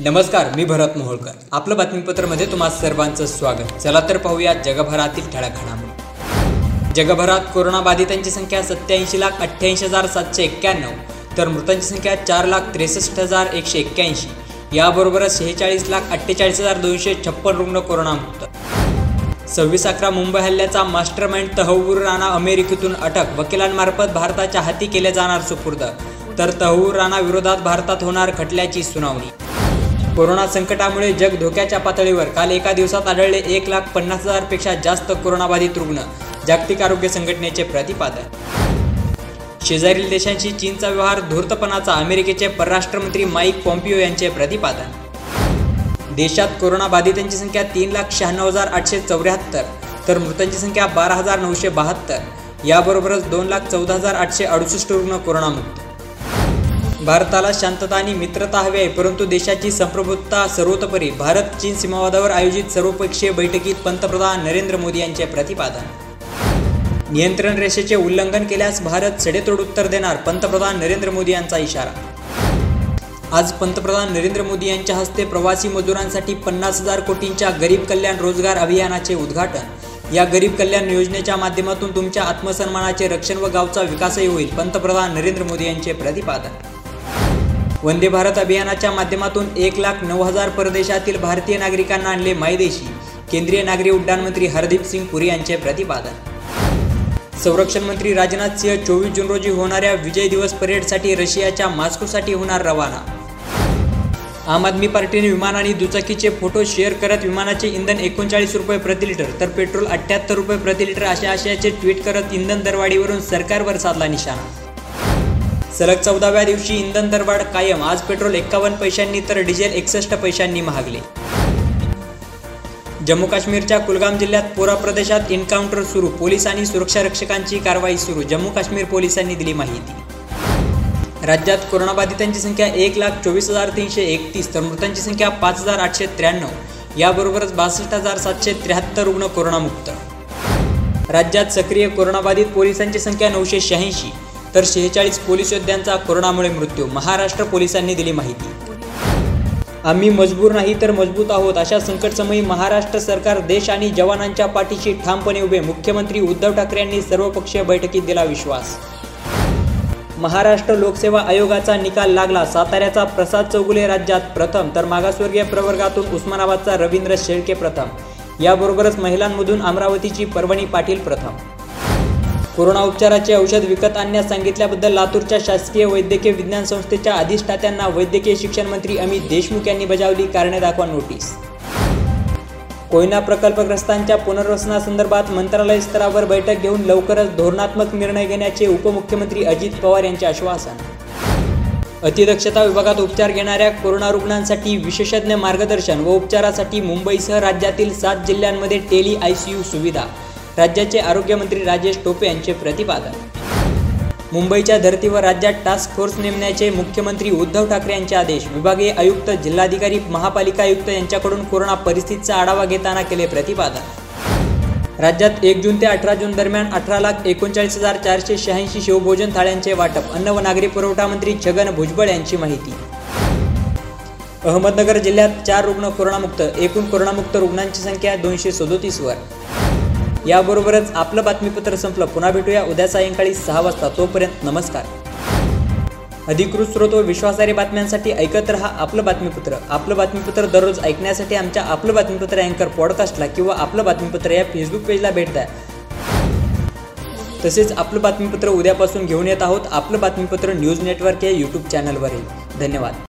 नमस्कार मी भरत मोहोळकर. आपलं बातमीपत्रमध्ये तुम्हा सर्वांचं स्वागत. चला तर पाहूया जगभरातील ठळक घडामोडी जगभरात कोरोनाबाधितांची संख्या सत्याऐंशी लाख अठ्ठ्याऐंशी हजार सातशे एक्क्याण्णव तर मृतांची संख्या चार लाख त्रेसष्ट हजार एकशे एक्क्याऐंशी. याबरोबरच शेहेचाळीस लाख अठ्ठेचाळीस हजार दोनशे छप्पन रुग्ण कोरोनामुक्त. सव्वीस अकरा मुंबई हल्ल्याचा मास्टर माइंड राणा अमेरिकेतून अटक. वकिलांमार्फत भारताच्या हाती केले जाणार सुपूर्द. तर तहवूर राणा विरोधात भारतात होणार खटल्याची सुनावणी. कोरोना संकटामुळे जग धोक्याच्या पातळीवर. काल एका दिवसात आढळले एक लाख पन्नास हजारपेक्षा जास्त कोरोनाबाधित रुग्ण. जागतिक आरोग्य संघटनेचे प्रतिपादन. शेजारील देशांशी चीनचा व्यवहार धूर्तपणाचा अमेरिकेचे परराष्ट्रमंत्री माईक पॉम्पिओ यांचे प्रतिपादन. देशात कोरोनाबाधितांची संख्या तीन लाख शहाण्णव हजार आठशे चौऱ्याहत्तर तर मृतांची संख्या बारा हजार नऊशे बहात्तर. याबरोबरच दोन लाख चौदा हजार आठशे अडुसष्ट रुग्ण कोरोनामुक्त. भारताला शांतता आणि मित्रता हवी आहे परंतु देशाची संप्रभुता सर्वतोपरी. भारत चीन सीमावादावर आयोजित सर्वपक्षीय बैठकीत पंतप्रधान नरेंद्र मोदी यांचे प्रतिपादन. नियंत्रण रेषेचे उल्लंघन केल्यास भारत सडेतोड उत्तर देणार पंतप्रधान नरेंद्र मोदी यांचा इशारा. आज पंतप्रधान नरेंद्र मोदी यांच्या हस्ते प्रवासी मजुरांसाठी पन्नास हजार कोटींच्या गरीब कल्याण रोजगार अभियानाचे उद्घाटन. या गरीब कल्याण योजनेच्या माध्यमातून तुमच्या आत्मसन्मानाचे रक्षण व गावचा विकासही होईल पंतप्रधान नरेंद्र मोदी यांचे प्रतिपादन. वंदे भारत अभियानाच्या माध्यमातून एक लाख नऊ हजार परदेशातील भारतीय नागरिकांना आणले मायदेशी. केंद्रीय नागरी उड्डाण मंत्री हरदीप सिंग पुरी यांचे प्रतिपादन. संरक्षण मंत्री राजनाथ सिंह चोवीस जून रोजी होणाऱ्या विजय दिवस परेडसाठी रशियाच्या मास्कोसाठी होणार रवाना. आम आदमी पार्टीने विमान आणि दुचाकीचे फोटो शेअर करत विमानाचे इंधन एकोणचाळीस रुपये प्रति लिटर तर पेट्रोल अठ्ठ्याहत्तर रुपये प्रति लिटर अशा आशयाचे ट्विट करत इंधन दरवाढीवरून सरकारवर साधला निशाणा. सलग चौदाव्या दिवशी इंधन दरवाढ कायम. आज पेट्रोल एक्कावन्न पैशांनी तर डिझेल एकसष्ट पैशांनी महागले. जम्मू काश्मीरच्या कुलगाम जिल्ह्यात पोरा प्रदेशात एन्काउंटर सुरू. पोलीस आणि सुरक्षा रक्षकांची कारवाई सुरू. जम्मू काश्मीर पोलिसांनी दिली माहिती. राज्यात कोरोनाबाधितांची संख्या एक लाख चोवीस हजार तीनशे एकतीस तर मृतांची संख्या पाच हजार आठशे त्र्याण्णव. याबरोबरच बासष्ट हजार सातशे त्र्याहत्तर रुग्ण कोरोनामुक्त. राज्यात सक्रिय कोरोनाबाधित पोलिसांची संख्या नऊशे शहाऐंशी. तर शेहेचाळीस पोलीस योद्ध्यांचा कोरोनामुळे मृत्यू महाराष्ट्र पोलिसांनी दिली माहिती. आम्ही मजबूर नाही तर मजबूत आहोत अशा संकटसमयी महाराष्ट्र सरकार देश आणि जवानांच्या पाठीशी ठामपणे उभे मुख्यमंत्री उद्धव ठाकरे यांनी सर्वपक्षीय बैठकीत दिला विश्वास. महाराष्ट्र लोकसेवा आयोगाचा निकाल लागला साताऱ्याचा प्रसाद चौगुले राज्यात प्रथम तर मागासवर्गीय प्रवर्गातून उस्मानाबादचा रवींद्र शेळके प्रथम. याबरोबरच महिलांमधून अमरावतीची पर्वणी पाटील प्रथम. कोरोना उपचाराचे औषध विकत आणण्यास सांगितल्याबद्दल लातूरच्या शासकीय वैद्यकीय विज्ञान संस्थेच्या अधिष्ठात्यांना वैद्यकीय शिक्षण मंत्री अमित देशमुख यांनी बजावली कारणे दाखवा नोटीस. कोयना प्रकल्पग्रस्तांच्या पुनर्वसनासंदर्भात मंत्रालय स्तरावर बैठक घेऊन लवकरच धोरणात्मक निर्णय घेण्याचे उपमुख्यमंत्री अजित पवार यांचे आश्वासन. अतिदक्षता विभागात उपचार घेणाऱ्या कोरोना रुग्णांसाठी विशेषज्ञ मार्गदर्शन व उपचारासाठी मुंबईसह राज्यातील सात जिल्ह्यांमध्ये टेली आयसीयू सुविधा राज्याचे आरोग्यमंत्री राजेश टोपे यांचे प्रतिपादन. मुंबईच्या धर्तीवर राज्यात टास्क फोर्स नेमण्याचे मुख्यमंत्री उद्धव ठाकरे यांचे आदेश. विभागीय आयुक्त जिल्हाधिकारी महापालिका आयुक्त यांच्याकडून कोरोना परिस्थितीचा आढावा घेताना केले प्रतिपादन. राज्यात एक जून ते अठरा जून दरम्यान अठरा लाख एकोणचाळीस हजार चारशे शहाऐंशी शिवभोजन थाळ्यांचे वाटप. अन्न व नागरी पुरवठा मंत्री छगन भुजबळ यांची माहिती. अहमदनगर जिल्ह्यात चार रुग्ण कोरोनामुक्त एकूण कोरोनामुक्त रुग्णांची संख्या दोनशे सदोतीसवर याबरोबरच आपलं बातमीपत्र संपलं. पुन्हा भेटूया उद्या सायंकाळी सहा वाजता. तोपर्यंत नमस्कार. अधिकृत स्रोत व विश्वासार्ह बातम्यांसाठी ऐकत रहा आपलं बातमीपत्र. आपलं बातमीपत्र दररोज ऐकण्यासाठी आमच्या आपलं बातमीपत्र अँकर पॉडकास्टला किंवा आपलं बातमीपत्र या फेसबुक पेजला भेट द्या. तसेच आपलं बातमीपत्र उद्यापासून घेऊन येत आहोत आपलं बातमीपत्र न्यूज नेटवर्क या यूट्यूब चॅनलवरही धन्यवाद.